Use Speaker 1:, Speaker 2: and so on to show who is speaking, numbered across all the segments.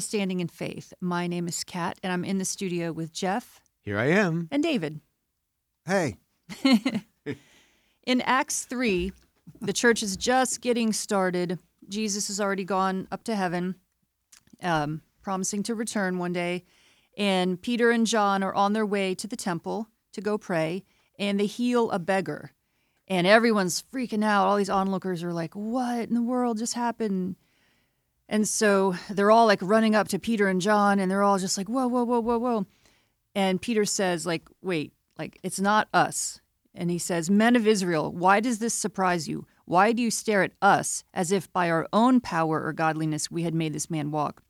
Speaker 1: to Standing in Faith. My name is Kat, and I'm in the studio with Jeff
Speaker 2: Here I am.
Speaker 1: and David.
Speaker 2: Hey.
Speaker 1: In Acts 3, the church is just getting started. Jesus has already gone up to heaven, um, promising to return one day. And Peter and John are on their way to the temple to go pray, and they heal a beggar. And everyone's freaking out. All these onlookers are like, What in the world just happened? And so they're all like running up to Peter and John, and they're all just like, Whoa, whoa, whoa, whoa, whoa. And Peter says, like, wait, like, it's not us. And he says, Men of Israel, why does this surprise you? Why do you stare at us as if by our own power or godliness we had made this man walk?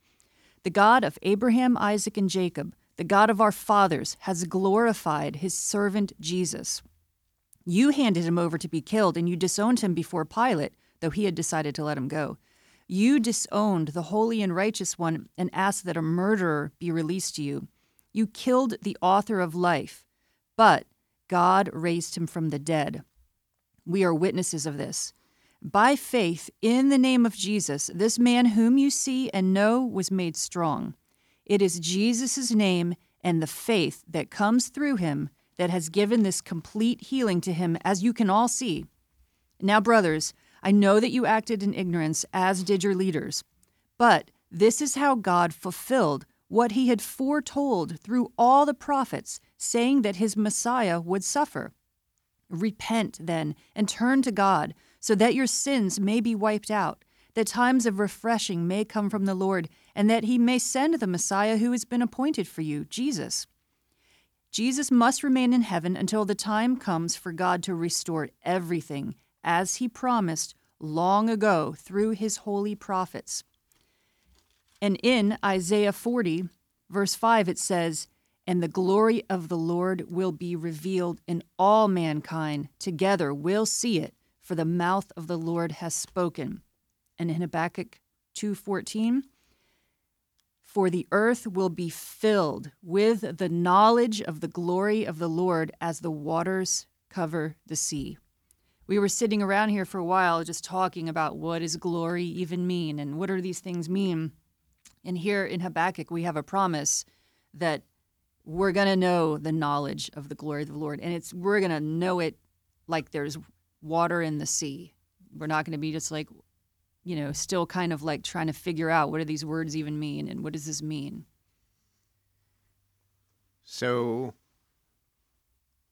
Speaker 1: The God of Abraham, Isaac, and Jacob, the God of our fathers, has glorified his servant Jesus. You handed him over to be killed, and you disowned him before Pilate, though he had decided to let him go. You disowned the holy and righteous one and asked that a murderer be released to you. You killed the author of life, but God raised him from the dead. We are witnesses of this. By faith in the name of Jesus, this man whom you see and know was made strong. It is Jesus' name and the faith that comes through him that has given this complete healing to him, as you can all see. Now, brothers, I know that you acted in ignorance, as did your leaders. But this is how God fulfilled what he had foretold through all the prophets, saying that his Messiah would suffer. Repent, then, and turn to God, so that your sins may be wiped out, that times of refreshing may come from the Lord, and that he may send the Messiah who has been appointed for you, Jesus. Jesus must remain in heaven until the time comes for God to restore everything, as he promised long ago through his holy prophets. And in Isaiah 40, verse 5, it says, And the glory of the Lord will be revealed, and all mankind together will see it, for the mouth of the Lord has spoken. And in Habakkuk 2:14, for the earth will be filled with the knowledge of the glory of the Lord as the waters cover the sea. We were sitting around here for a while just talking about what does glory even mean and what do these things mean. And here in Habakkuk, we have a promise that we're going to know the knowledge of the glory of the Lord. And it's we're going to know it like there's water in the sea. We're not going to be just like, you know, still kind of like trying to figure out what do these words even mean and what does this mean?
Speaker 2: So,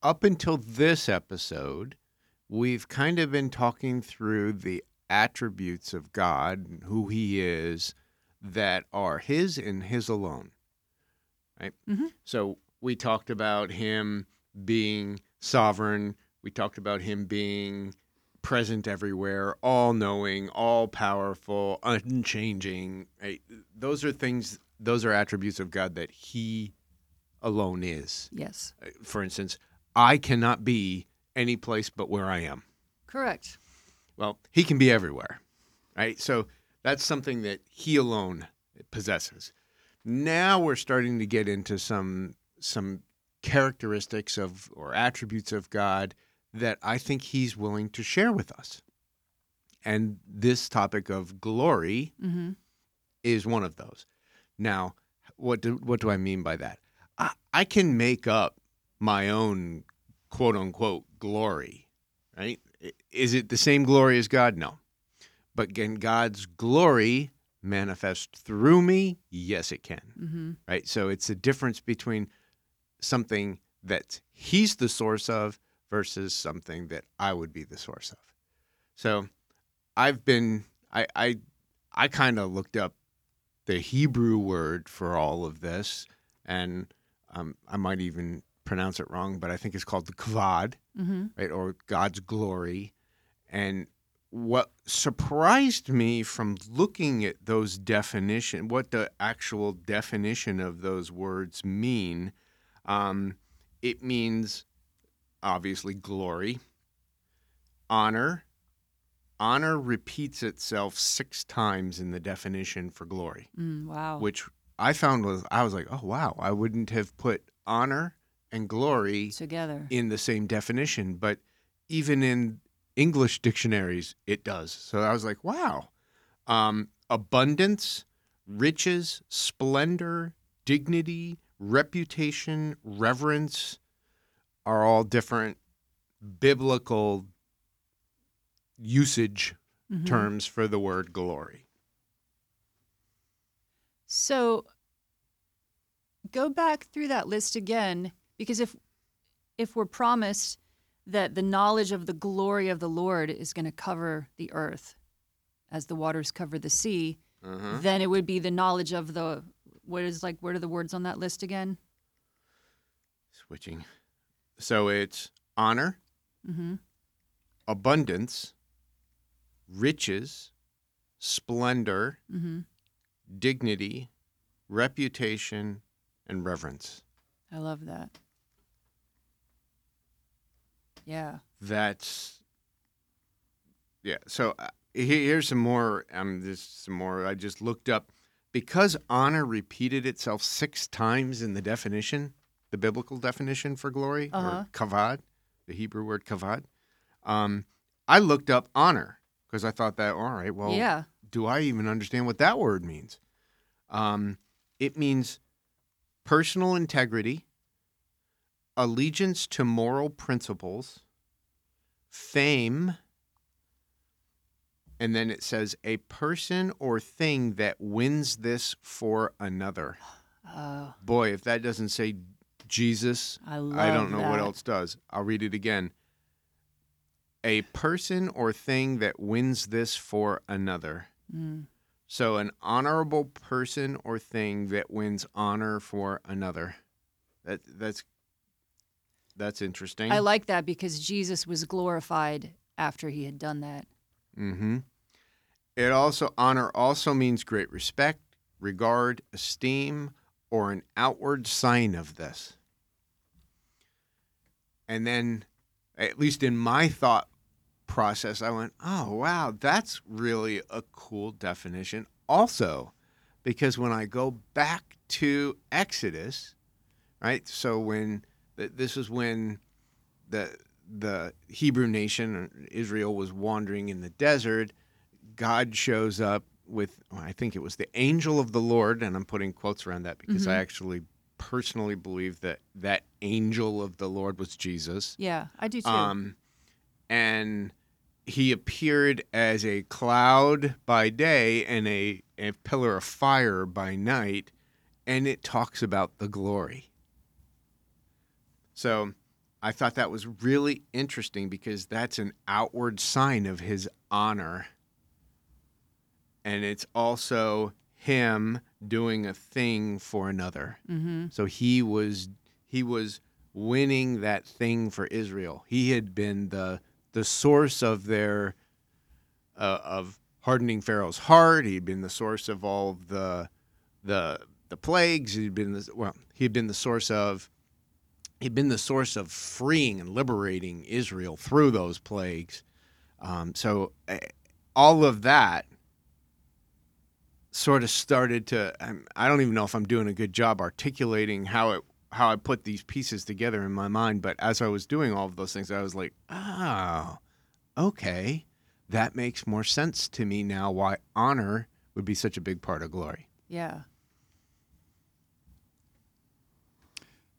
Speaker 2: up until this episode, we've kind of been talking through the attributes of God and who He is that are His and His alone. Right?
Speaker 1: Mhm.
Speaker 2: So, we talked about Him being sovereign, we talked about Him being present everywhere, all knowing, all powerful, unchanging. Right? Those are things, those are attributes of God that He alone is.
Speaker 1: Yes.
Speaker 2: For instance, I cannot be any place but where I am.
Speaker 1: Correct.
Speaker 2: Well, He can be everywhere, right? So that's something that He alone possesses. Now we're starting to get into some some characteristics of or attributes of God that I think He's willing to share with us. And this topic of glory
Speaker 1: Mm-hmm.
Speaker 2: is one of those. Now, what do what do I mean by that? I, I can make up my own quote unquote glory, right? Is it the same glory as God? No. But can God's glory manifest through me? Yes, it can.
Speaker 1: Mm-hmm.
Speaker 2: Right? So it's a difference between something that He's the source of versus something that I would be the source of. So I've been I I I kind of looked up the Hebrew word for all of this, and um, I might even pronounce it wrong, but I think it's called the kavod,
Speaker 1: Mm-hmm.
Speaker 2: right, or God's glory. And what surprised me from looking at those definition, what the actual definition of those words mean, um, it means obviously glory, honor. Honor repeats itself six times in the definition for glory
Speaker 1: Mm, wow.
Speaker 2: which I found was I was like, oh wow, I wouldn't have put honor and glory
Speaker 1: Together.
Speaker 2: in the same definition, but even in English dictionaries, it does. So I was like, wow. Um, abundance, riches, splendor, dignity, reputation, reverence are all different biblical usage
Speaker 1: Mhm.
Speaker 2: terms for the word glory.
Speaker 1: So go back through that list again because if if we're promised that the knowledge of the glory of the Lord is going to cover the earth as the waters cover the sea,
Speaker 2: Uh-huh.
Speaker 1: then it would be the knowledge of the what is like what are the words on that list again?
Speaker 2: Switching. So it's honor,
Speaker 1: Mhm.
Speaker 2: abundance, riches, splendor,
Speaker 1: Mhm.
Speaker 2: dignity, reputation, and reverence.
Speaker 1: I love that. Yeah.
Speaker 2: That's yeah. So uh, here's some more. Um, this some more. I just looked up because honor repeated itself six times in the definition, the biblical definition for glory
Speaker 1: Uh-huh.
Speaker 2: or kavod, the Hebrew word kavod. Um, I looked up honor because I thought that all right. Well,
Speaker 1: yeah.
Speaker 2: do I even understand what that word means? Um, it means personal integrity, allegiance to moral principles, fame, and then it says a person or thing that wins this for another.
Speaker 1: Oh,
Speaker 2: Boy, if that doesn't say Jesus,
Speaker 1: I
Speaker 2: I don't know what else does. I'll read it again. A person or thing that wins this for another.
Speaker 1: Mm.
Speaker 2: So, an honorable person or thing that wins honor for another. That that's that's interesting.
Speaker 1: I like that because Jesus was glorified after he had done that.
Speaker 2: mm-hmm. It also honor also means great respect, regard, esteem, or an outward sign of this. And then, at least in my thought process, I went, "Oh wow, that's really a cool definition." Also, because when I go back to Exodus, right? So when this is when the the Hebrew nation Israel was wandering in the desert, God shows up with well, I think it was the angel of the Lord, and I'm putting quotes around that because I
Speaker 1: Mhm.
Speaker 2: actually personally believe that that angel of the Lord was Jesus.
Speaker 1: Yeah, I do too.
Speaker 2: Um, and he appeared as a cloud by day and a, a pillar of fire by night, and it talks about the glory. So I thought that was really interesting because that's an outward sign of his honor. And it's also him doing a thing for another.
Speaker 1: mm-hmm.
Speaker 2: So he was he was winning that thing for Israel. He had been the the source of their uh, of hardening Pharaoh's heart. He'd been the source of all of the the the plagues. He'd been the, well. He had been the source of he'd been the source of freeing and liberating Israel through those plagues. Um, so uh, all of that sort of started to I don't even know if I'm doing a good job articulating how it how I put these pieces together in my mind but as I was doing all of those things I was like oh okay that makes more sense to me now why honor would be such a big part of glory
Speaker 1: Yeah.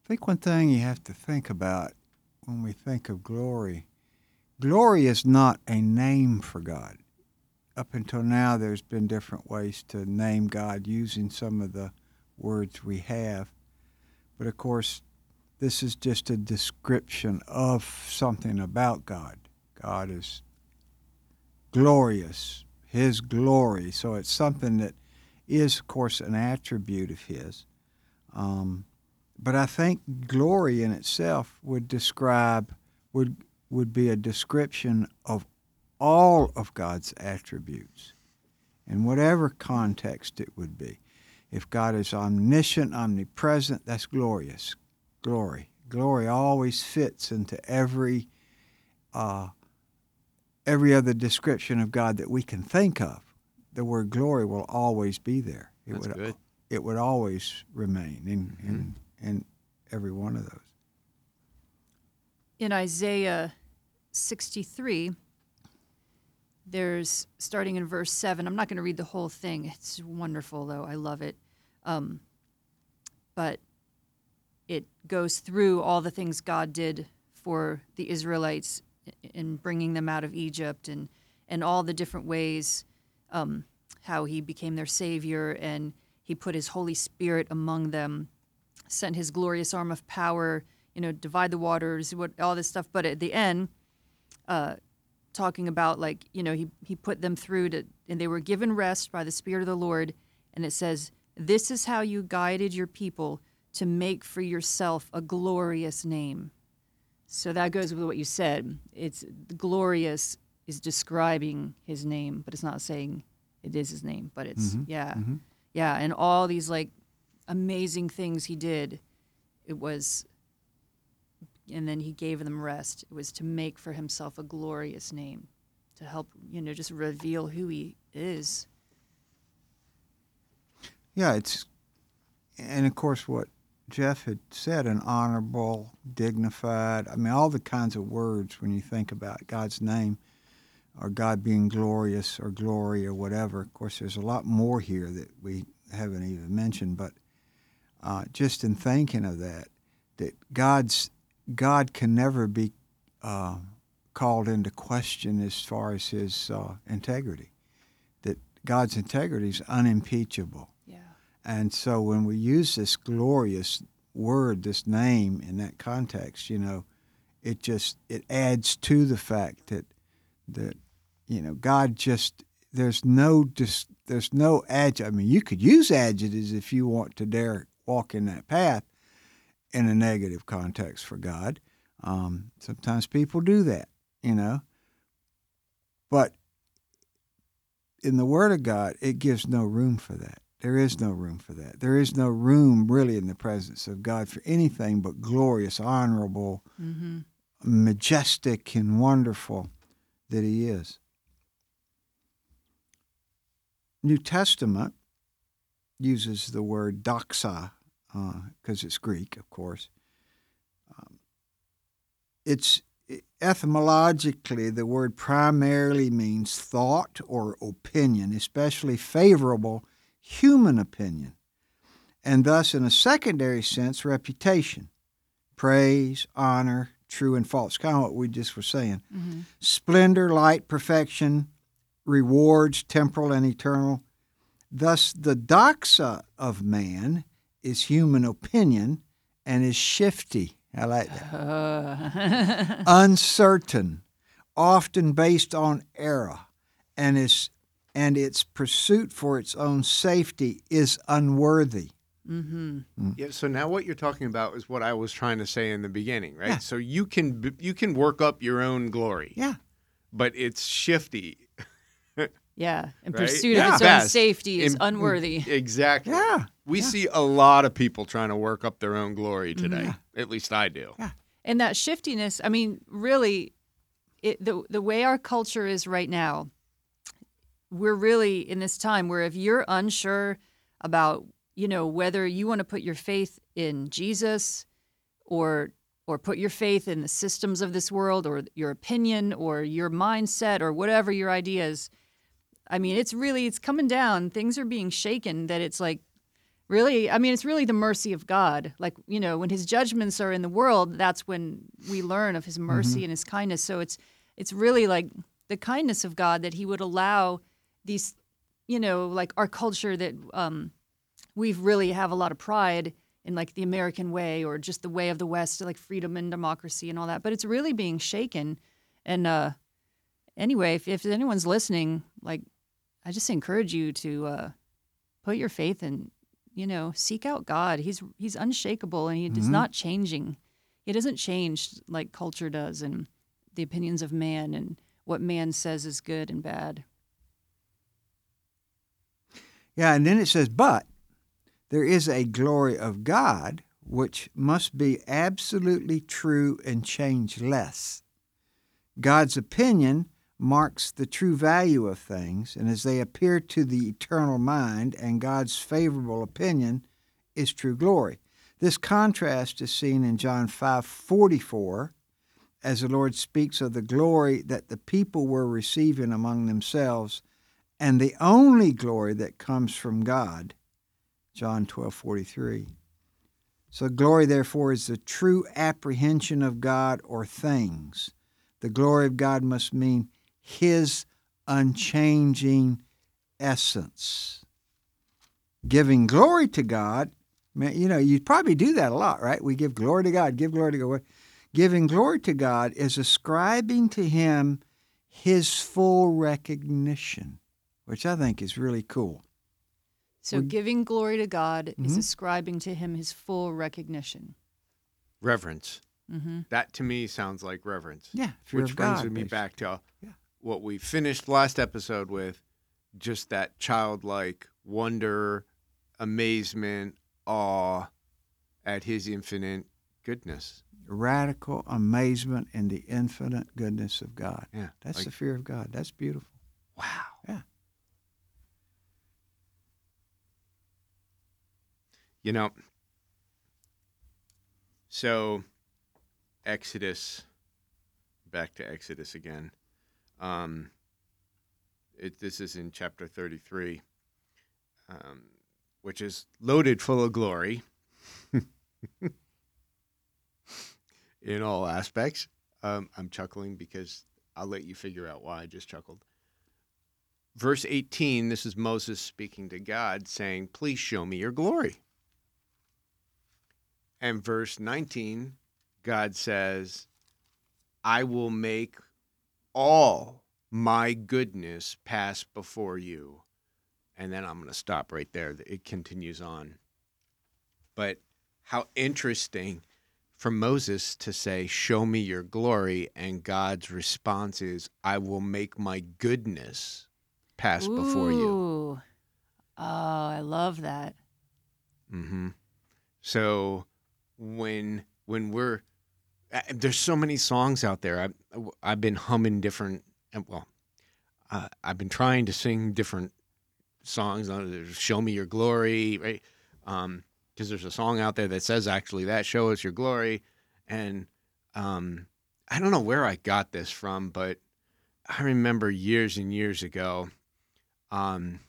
Speaker 3: Think one thing you have to think about when we think of glory, glory is not a name for God. Up until now, there's been different ways to name God using some of the words we have. But of course, this is just a description of something about God. God is glorious, His glory. So it's something that is, of course, an attribute of His. Um, but I think glory in itself would describe would would be a description of all of God's attributes in whatever context it would be. If God is omniscient, omnipresent, that's glorious. Glory. Glory always fits into every uh, every other description of God that we can think of. The word glory will always be there. It
Speaker 2: That's
Speaker 3: would
Speaker 2: good.
Speaker 3: it would always remain in, in, in every one of those.
Speaker 1: In Isaiah 63, there's starting in verse 7 i'm not going to read the whole thing it's wonderful though i love it um, but it goes through all the things god did for the israelites in bringing them out of egypt and, and all the different ways um, how he became their savior and he put his holy spirit among them sent his glorious arm of power you know divide the waters what all this stuff. But at the end uh, talking about like you know he he put them through to and they were given rest by the spirit of the lord. And it says this is how you guided your people to make for yourself a glorious name. So that goes with what you said. It's glorious is describing his name but it's not saying it is his name but it's yeah. Yeah and all these like amazing things he did it was and then he gave them rest. It was to make for himself a glorious name, to help, you know, just reveal who he is.
Speaker 3: Yeah, it's, and of course, what Jeff had said an honorable, dignified, I mean, all the kinds of words when you think about God's name or God being glorious or glory or whatever. Of course, there's a lot more here that we haven't even mentioned, but uh, just in thinking of that, that God's God can never be uh, called into question as far as his uh, integrity. That God's integrity is unimpeachable.
Speaker 1: Yeah.
Speaker 3: And so when we use this glorious word, this name in that context, you know, it just it adds to the fact that that you know God just there's no dis, there's no adjective. I mean, you could use adjectives if you want to dare walk in that path in a negative context for God. Um, sometimes people do that, you know. But in the Word of God, it gives no room for that. There is no room for that. There is no room really in the presence of God for anything but glorious, honorable,
Speaker 1: Mm-hmm.
Speaker 3: majestic, and wonderful that He is. New Testament uses the word doxa because it's Greek, of course. Um, it's etymologically the word primarily means thought or opinion, especially favorable human opinion, and thus, in a secondary sense, reputation, praise, honor, true and false, kind of what we just were saying.
Speaker 1: Mm-hmm.
Speaker 3: Splendor, light, perfection, rewards, temporal and eternal. Thus, the doxa of man is human opinion and is shifty. I like that.
Speaker 1: Uh,
Speaker 3: Uncertain, often based on error, and is and its pursuit for its own safety is unworthy.
Speaker 1: mm-hmm.
Speaker 2: Yeah. So now what you're talking about is what I was trying to say in the beginning, right?
Speaker 3: Yeah.
Speaker 2: So you can you can work up your own glory,
Speaker 3: Yeah.
Speaker 2: but it's shifty.
Speaker 1: Yeah. In
Speaker 2: Right?
Speaker 1: pursuit
Speaker 3: Yeah.
Speaker 1: of its own
Speaker 2: Best.
Speaker 1: safety is
Speaker 2: In-
Speaker 1: unworthy.
Speaker 2: Exactly.
Speaker 3: Yeah.
Speaker 2: We
Speaker 3: Yeah.
Speaker 2: see a lot of people trying to work up their own glory mm-hmm. today.
Speaker 3: Yeah.
Speaker 2: At least I do. Yeah.
Speaker 1: And that shiftiness, I mean, really, it, the the way our culture is right now, we're really in this time where if you're unsure about, you know, whether you want to put your faith in Jesus or or put your faith in the systems of this world or your opinion or your mindset or whatever your ideas, I mean, it's really it's coming down. Things are being shaken that it's like really i mean it's really the mercy of god. Like you know when his judgments are in the world that's when we learn of his mercy and his kindness. So it's it's really like the kindness of god that he would allow these you know like our culture that um we really have a lot of pride in like the american way or just the way of the west like freedom and democracy and all that. But it's really being shaken. And uh anyway if, if anyone's listening like i just encourage you to uh put your faith in you know seek out god he's he's unshakable and he is
Speaker 3: Mhm.
Speaker 1: not changing he doesn't change like culture does and the opinions of man and what man says is good and bad
Speaker 3: Yeah, and then it says, but there is a glory of God which must be absolutely true and changeless. God's opinion marks the true value of things, and as they appear to the eternal mind, and God's favorable opinion is true glory. This contrast is seen in John 5:44 as the Lord speaks of the glory that the people were receiving among themselves and the only glory that comes from God. John 12 43. So, glory, therefore, is the true apprehension of God or things. The glory of God must mean His unchanging essence. Giving glory to God, man, you know, you probably do that a lot, right? We give glory to God, give glory to God. Giving glory to God is ascribing to Him His full recognition, which I think is really cool.
Speaker 1: So
Speaker 3: Would-
Speaker 1: giving glory to God is
Speaker 3: Mhm.
Speaker 1: ascribing to him his full recognition.
Speaker 2: Reverence.
Speaker 1: Mm-hmm.
Speaker 2: That to me sounds like reverence.
Speaker 3: Yeah, fear
Speaker 2: Which brings
Speaker 3: God,
Speaker 2: me
Speaker 3: basically.
Speaker 2: back to
Speaker 3: Yeah.
Speaker 2: What we finished last episode with just that childlike wonder, amazement, awe at his infinite goodness.
Speaker 3: Radical amazement in the infinite goodness of God.
Speaker 2: Yeah.
Speaker 3: That's
Speaker 2: like,
Speaker 3: the fear of God. That's beautiful.
Speaker 2: wow.
Speaker 3: Yeah.
Speaker 2: You know, so Exodus, back to Exodus again. Um, it, this is in chapter 33, um, which is loaded full of glory in all aspects. Um, I'm chuckling because I'll let you figure out why I just chuckled. Verse 18, this is Moses speaking to God, saying, Please show me your glory. And verse 19, God says, I will make all my goodness pass before you. And then I'm going to stop right there. It continues on. But how interesting for Moses to say, Show me your glory. And God's response is, I will make my goodness pass before you.
Speaker 1: Oh, I love that.
Speaker 2: Mm-hmm. So when when we're there's so many songs out there. I I've been humming different. Well, uh, I've been trying to sing different songs. Show me your glory, right? Um, because there's a song out there that says actually that show us your glory, and um, I don't know where I got this from, but I remember years and years ago. Um,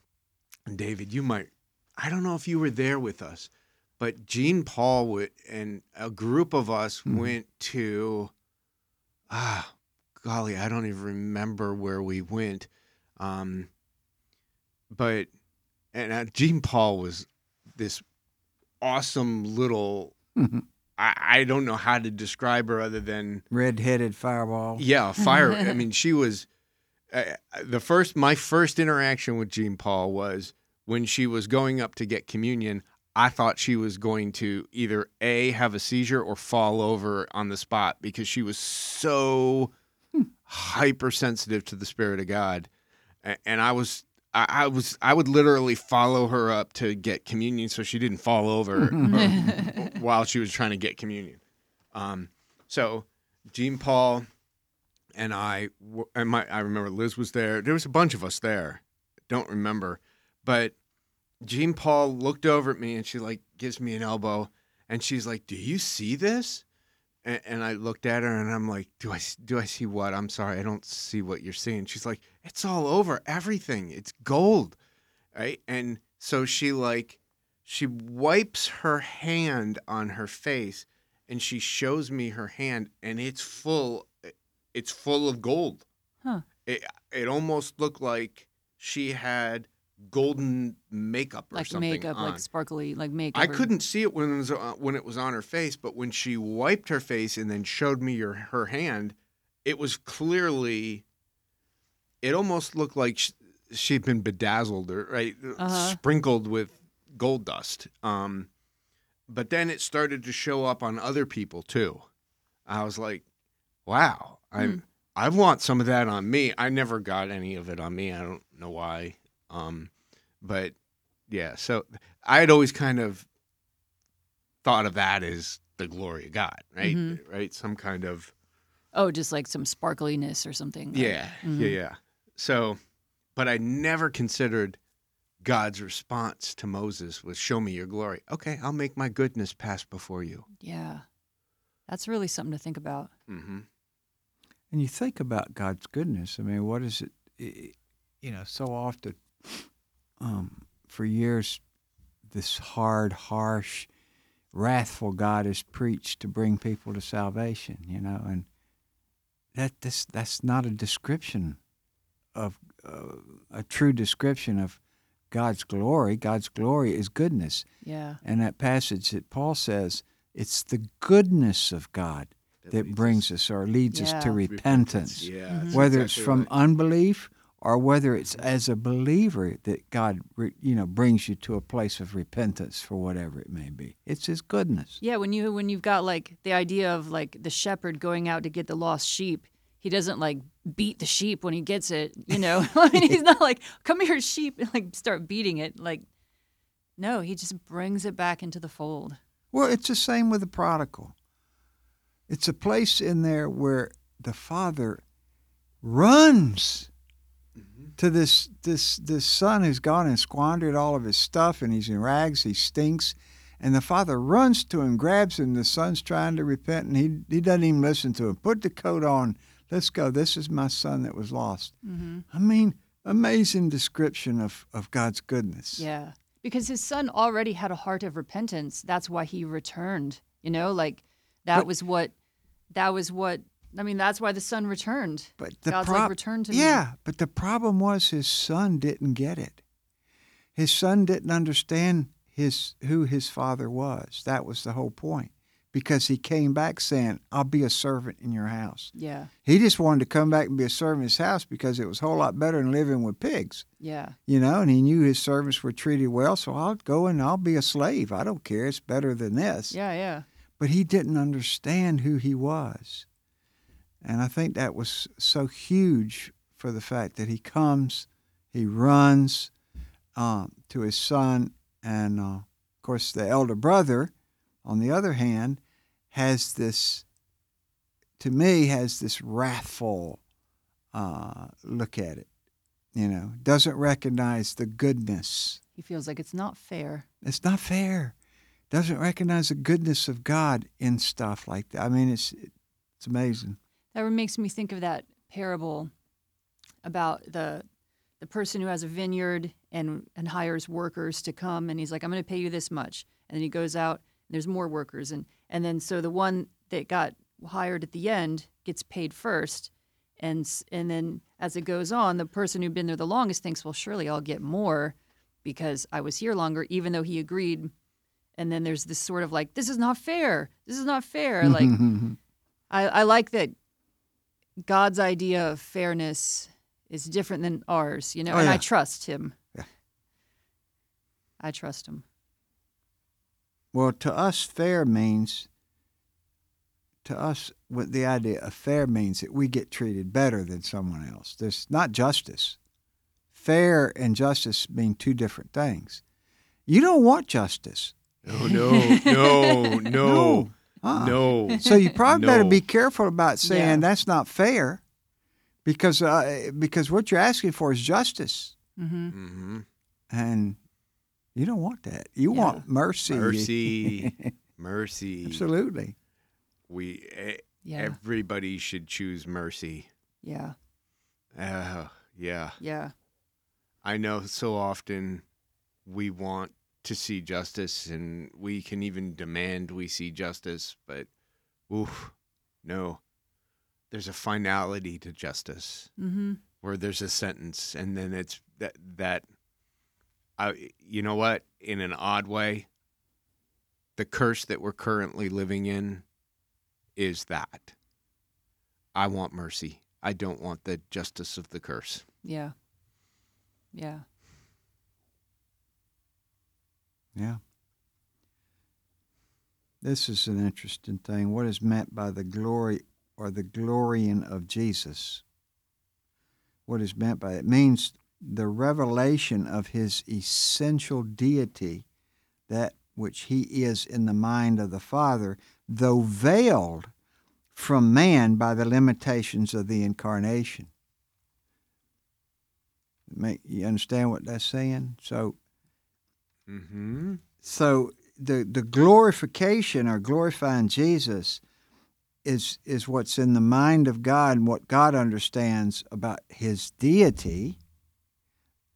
Speaker 2: David, you might. I don't know if you were there with us, but Gene Paul would, and a group of us
Speaker 3: Mhm.
Speaker 2: went to. Ah, golly, I don't even remember where we went. Um, but and uh, Gene Paul was this awesome little. I, I don't know how to describe her other than
Speaker 3: Red-headed fireball.
Speaker 2: yeah, fire. I mean, she was uh, the first. My first interaction with Jean Paul was when she was going up to get communion. I thought she was going to either a have a seizure or fall over on the spot because she was so hypersensitive to the spirit of God, and I was. I I was I would literally follow her up to get communion so she didn't fall over while she was trying to get communion. Um, so Jean Paul and I and my I remember Liz was there. There was a bunch of us there. Don't remember, but Jean Paul looked over at me and she like gives me an elbow and she's like, "Do you see this?" And, and I looked at her and I'm like, "Do I do I see what? I'm sorry, I don't see what you're seeing." She's like, "It's all over everything. It's gold." Right? And so she like she wipes her hand on her face and she shows me her hand and it's full it's full of gold.
Speaker 1: Huh.
Speaker 2: It it almost looked like she had golden makeup or
Speaker 1: like
Speaker 2: something
Speaker 1: makeup,
Speaker 2: on.
Speaker 1: like sparkly, like makeup.
Speaker 2: I
Speaker 1: or-
Speaker 2: couldn't see it when it was uh, when it was on her face, but when she wiped her face and then showed me her her hand, it was clearly. It almost looked like sh- she'd been bedazzled or right
Speaker 1: Uh-huh.
Speaker 2: sprinkled with gold dust. Um, but then it started to show up on other people too. I was like, "Wow, I
Speaker 1: Hmm.
Speaker 2: I want some of that on me." I never got any of it on me. I don't know why. Um, but yeah, so I had always kind of thought of that as the glory of God, right?
Speaker 1: Mhm.
Speaker 2: Right? Some kind of
Speaker 1: Oh, just like some sparkliness or something. like-
Speaker 2: yeah, yeah,
Speaker 1: Mhm.
Speaker 2: yeah. So, but I never considered God's response to Moses was, "Show me your glory." Okay, I'll make my goodness pass before you.
Speaker 1: Yeah. That's really something to think about.
Speaker 2: hmm
Speaker 3: And you think about God's goodness. I mean, what is it? You know, so often, um, for years, this hard, harsh, wrathful God is preached to bring people to salvation. You know, and that this that's not a description of uh, a true description of God's glory. God's glory is goodness.
Speaker 1: Yeah.
Speaker 3: And that passage that Paul says, it's the goodness of God that,
Speaker 2: leads
Speaker 3: brings us or leads us to
Speaker 1: Yeah.
Speaker 3: repentance.
Speaker 2: Yeah,
Speaker 1: Mhm.
Speaker 2: that's
Speaker 3: Whether it's from
Speaker 2: right.
Speaker 3: unbelief or whether it's as a believer that God, you know, brings you to a place of repentance for whatever it may be. It's His goodness.
Speaker 1: Yeah, when you when you've got like the idea of like the shepherd going out to get the lost sheep, he doesn't like beat the sheep when he gets it, you know. I mean, he's not like, "Come here, sheep," and like start beating it. Like, no, he just brings it back into the fold.
Speaker 3: Well, it's the same with the prodigal. It's a place in there where the father runs to this this this son who's gone and squandered all of his stuff and he's in rags, he stinks, and the father runs to him, grabs him. The son's trying to repent, and he he doesn't even listen to him. Put the coat on. Let's go. This is my son that was lost.
Speaker 1: Mm-hmm.
Speaker 3: I mean, amazing description of of God's goodness.
Speaker 1: Yeah, because his son already had a heart of repentance. That's why he returned. You know, like that
Speaker 3: But-
Speaker 1: was what that was what. I mean, that's why the son returned.
Speaker 3: But the
Speaker 1: God's
Speaker 3: prob-
Speaker 1: like, return to me.
Speaker 3: Yeah, but the problem was his son didn't get it. His son didn't understand his who his father was. That was the whole point. Because he came back saying, I'll be a servant in your house.
Speaker 1: Yeah,
Speaker 3: He just wanted to come back and be a servant in his house because it was a whole lot better than living with pigs.
Speaker 1: yeah,
Speaker 3: You know, and he knew his servants were treated well, so I'll go and I'll be a slave. I don't care. It's better than this
Speaker 1: yeah, yeah.
Speaker 3: but he didn't understand who he was. And I think that was so huge for the fact that he comes, he runs um, to his son, and uh, of course, the elder brother, on the other hand, has this, to me, has this wrathful uh, look at it. You know, doesn't recognize the goodness
Speaker 1: He feels like it's not fair.
Speaker 3: it's not fair. Doesn't recognize the goodness of God in stuff like that. I mean, it's it's amazing.
Speaker 1: That makes me think of that parable about the the person who has a vineyard and and hires workers to come and he's like I'm going to pay you this much. And then he goes out and there's more workers and and then so the one that got hired at the end gets paid first and and then as it goes on the person who'd been there the longest thinks well surely I'll get more because I was here longer even though he agreed. And then there's this sort of like this is not fair. This is not fair. Like I, I like that God's idea of fairness is different than ours, you know,
Speaker 3: Oh,
Speaker 1: and I trust him.
Speaker 3: Yeah.
Speaker 1: I trust him.
Speaker 3: well, to us, fair means to us what the idea of fair means that we get treated better than someone else. There's not justice. Fair and justice mean two different things. You don't want justice.
Speaker 2: No, no, no, no,
Speaker 3: Uh-uh.
Speaker 2: no.
Speaker 3: So you probably better be careful about saying
Speaker 1: Yeah.
Speaker 3: that's not fair, because uh, because what you're asking for is justice,
Speaker 1: Mm-hmm.
Speaker 2: hmm
Speaker 3: and you don't want that. You
Speaker 1: Yeah.
Speaker 3: want mercy.
Speaker 2: Mercy, mercy.
Speaker 3: Absolutely.
Speaker 2: We eh,
Speaker 1: Yeah.
Speaker 2: everybody should choose mercy.
Speaker 1: yeah.
Speaker 2: Uh, yeah,
Speaker 1: Yeah.
Speaker 2: I know. So often we want to see justice, and we can even demand we see justice. But, oof, no. There's a finality to justice.
Speaker 1: Mm-hmm.
Speaker 2: where there's a sentence and then it's that that I you know what in an odd way the curse that we're currently living in is that I want mercy. I don't want the justice of the curse.
Speaker 1: Yeah. Yeah.
Speaker 3: Yeah. This is an interesting thing. What is meant by the glory or the glorying of Jesus? What is meant by it? it means the revelation of his essential deity, that which he is in the mind of the Father, though veiled from man by the limitations of the incarnation. Make you understand what that's saying? So
Speaker 2: Mm-hmm.
Speaker 3: so the the glorification or glorifying Jesus is is what's in the mind of God and what God understands about his deity.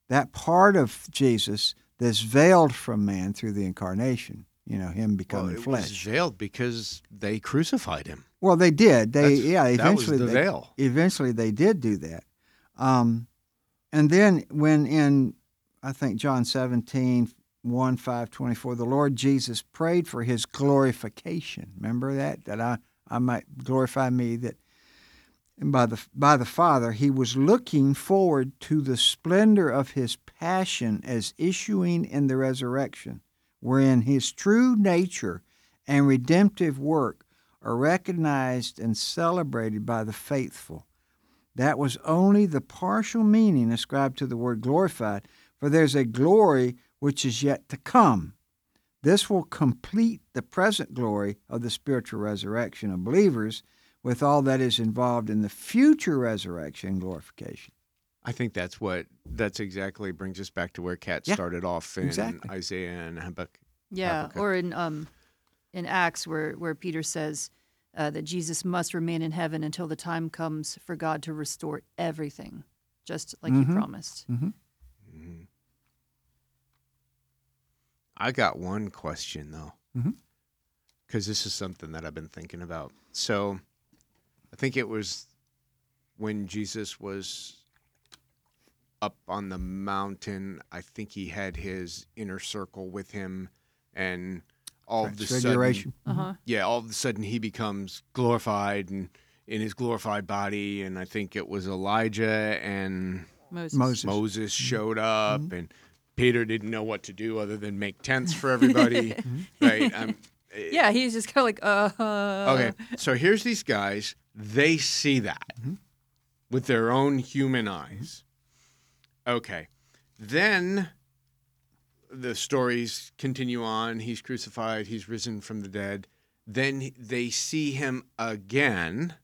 Speaker 3: That part of Jesus that's veiled from man through the incarnation, you know, him
Speaker 2: Well,
Speaker 3: becoming
Speaker 2: was
Speaker 3: flesh.
Speaker 2: veiled because they crucified him.
Speaker 3: Well, they did. They
Speaker 2: That's-
Speaker 3: yeah,
Speaker 2: that was
Speaker 3: eventually
Speaker 2: the
Speaker 3: they,
Speaker 2: veil.
Speaker 3: eventually they did do that. Um, and then when in I think John 17, 1, 5, 24, the Lord Jesus prayed for his glorification. Remember that? That I, I might glorify me that and by the by the Father, he was looking forward to the splendor of his passion as issuing in the resurrection, wherein his true nature and redemptive work are recognized and celebrated by the faithful. That was only the partial meaning ascribed to the word glorified, for there's a glory which is yet to come. This will complete the present glory of the spiritual resurrection of believers with all that is involved in the future resurrection and glorification.
Speaker 2: I think that's what that's exactly brings us back to where Kat
Speaker 3: Yeah,
Speaker 2: started off in
Speaker 3: exactly.
Speaker 2: Isaiah and Habakkuk.
Speaker 1: Yeah,
Speaker 2: Habakkuk.
Speaker 1: or in um, in Acts where where Peter says uh, that Jesus must remain in heaven until the time comes for God to restore everything, just like
Speaker 3: Mhm.
Speaker 1: He promised.
Speaker 2: Mhm. I got one question though,
Speaker 3: Mhm.
Speaker 2: because this is something that I've been thinking about. So, I think it was when Jesus was up on the mountain. I think he had his inner circle with him, and all of the sudden,
Speaker 1: Uh huh.
Speaker 2: yeah, all of a sudden he becomes glorified and in his glorified body, and I think it was Elijah and
Speaker 1: Moses.
Speaker 3: Moses.
Speaker 2: Moses showed up, and Peter didn't know what to do other than make tents for everybody, right? Um,
Speaker 1: Yeah, he's just kind of like, uh.
Speaker 2: Okay, so here's these guys. They see that with their own human eyes. Okay, then the stories continue on. He's crucified. He's risen from the dead. Then they see him again.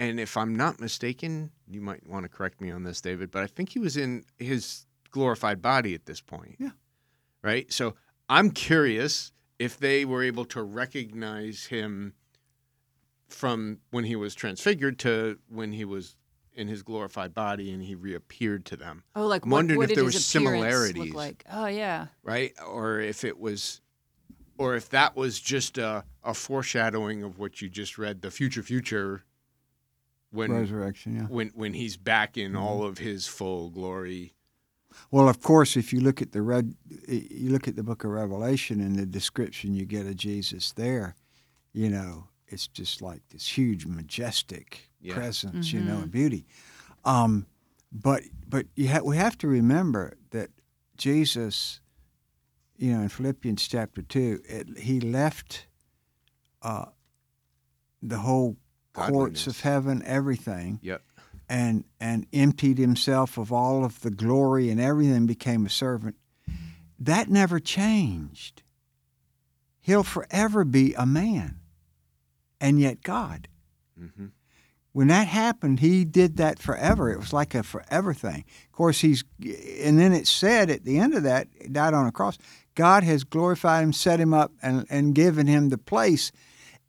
Speaker 2: And if I'm not mistaken, you might want to correct me on this, David, but I think he was in his glorified body at this point.
Speaker 3: Yeah.
Speaker 2: Right? So I'm curious if they were able to recognize him from when he was transfigured to when he was in his glorified body and he reappeared to them,
Speaker 1: Oh, like
Speaker 2: I'm
Speaker 1: what,
Speaker 2: wondering
Speaker 1: what
Speaker 2: if there were similarities.
Speaker 1: Look like? Oh yeah.
Speaker 2: right? Or if it was, or if that was just a, a foreshadowing of what you just read, the future future, when
Speaker 3: Resurrection, yeah.
Speaker 2: when when he's back in mm-hmm. all of his full glory.
Speaker 3: Well, of course, if you look at the red, you look at the Book of Revelation and the description you get of Jesus there, you know, it's just like this huge, majestic
Speaker 2: Yeah.
Speaker 3: presence, you know, and beauty. Um, but but you ha- we have to remember that Jesus, you know, in Philippians chapter two, it, he left uh, the whole courts
Speaker 2: Godliness.
Speaker 3: of heaven, everything,
Speaker 2: Yep.
Speaker 3: And and emptied himself of all of the glory and everything became a servant. That never changed. He'll forever be a man and yet god.
Speaker 2: Hmm
Speaker 3: when that happened he did that forever. It was like a forever thing. Of course he's and then it said at the end of that he died on a cross god has glorified him set him up and, and given him the place.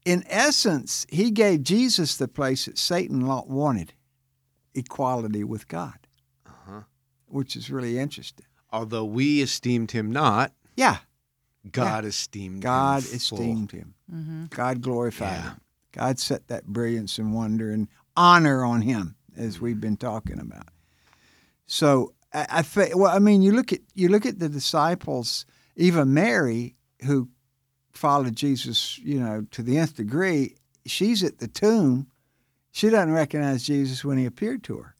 Speaker 3: In essence he gave jesus the place that satan wanted equality with god
Speaker 2: Uh-huh.
Speaker 3: which is really interesting
Speaker 2: Although we esteemed him not,
Speaker 3: yeah
Speaker 2: God esteemed
Speaker 3: god
Speaker 2: him full.
Speaker 3: esteemed him
Speaker 1: Mm-hmm.
Speaker 3: god glorified
Speaker 2: Yeah.
Speaker 3: him god set that brilliance and wonder and honor on him as we've been talking about so i, I thi- well i mean you look at you look at the disciples even mary who followed jesus you know to the nth degree she's at the tomb she doesn't recognize jesus when he appeared to her.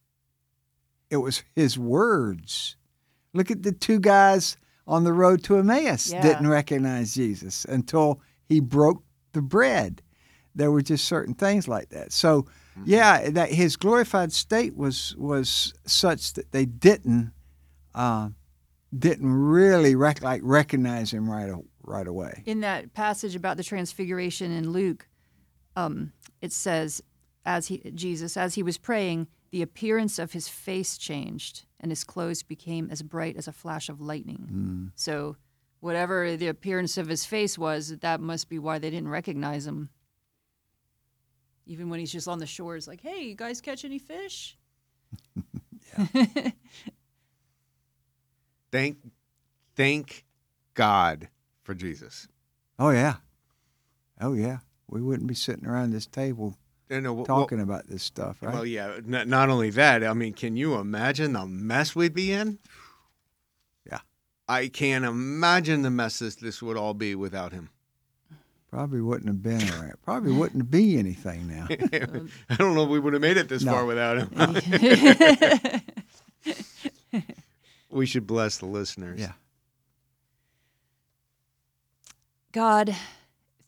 Speaker 3: It was his words. Look at the two guys on the road to emmaus
Speaker 1: Yeah.
Speaker 3: didn't recognize jesus until he broke the bread. There were just certain things like that. So yeah that his glorified state was was such that they didn't uh, didn't really rec- like recognize him right a- right away.
Speaker 1: In that passage about the transfiguration in Luke, um, it says, as he Jesus, as he was praying, the appearance of his face changed, and his clothes became as bright as a flash of lightning. Hmm. So, whatever the appearance of his face was, that must be why they didn't recognize him. Even when he's just on the shores, like, hey, you guys catch any fish?
Speaker 2: Thank, thank God for Jesus.
Speaker 3: Oh yeah. Oh yeah. We wouldn't be sitting around this table
Speaker 2: You know, well-
Speaker 3: talking about this stuff, right?
Speaker 2: Well, yeah. N- not only that, I mean, can you imagine the mess we'd be in?
Speaker 3: Yeah.
Speaker 2: I can't imagine the messes this would all be without him.
Speaker 3: Probably wouldn't have been around. Probably wouldn't be anything now.
Speaker 2: I don't know if we would have made it this
Speaker 3: No.
Speaker 2: far without him. we should bless the listeners.
Speaker 3: Yeah.
Speaker 1: God,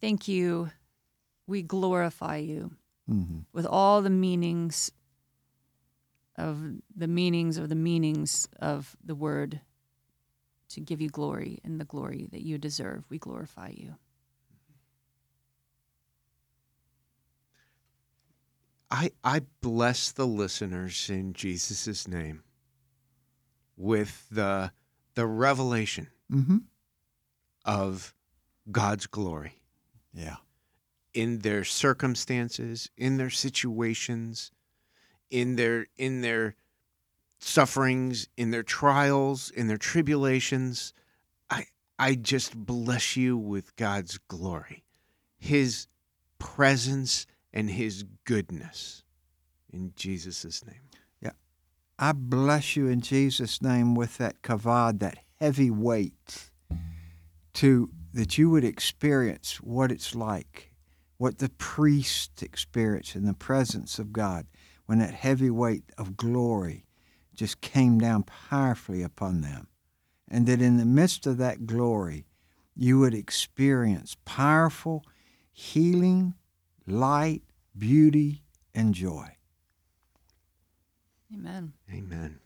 Speaker 1: thank you. We glorify you
Speaker 3: hmm
Speaker 1: with all the meanings of the meanings of the meanings of the word to give you glory and the glory that you deserve. We glorify you.
Speaker 2: I, I bless the listeners in Jesus' name with the, the revelation
Speaker 3: hmm
Speaker 2: of God's glory
Speaker 3: Yeah.
Speaker 2: In their circumstances, in their situations, in their in their sufferings, in their trials, in their tribulations. I I just bless you with God's glory. His presence and his goodness in Jesus' name. Yeah.
Speaker 3: I bless you in Jesus' name with that kavod, that heavy weight, to that you would experience what it's like, what the priest experienced in the presence of God, when that heavy weight of glory just came down powerfully upon them. And that in the midst of that glory, you would experience powerful healing, light, beauty, and joy.
Speaker 1: Amen.
Speaker 2: Amen.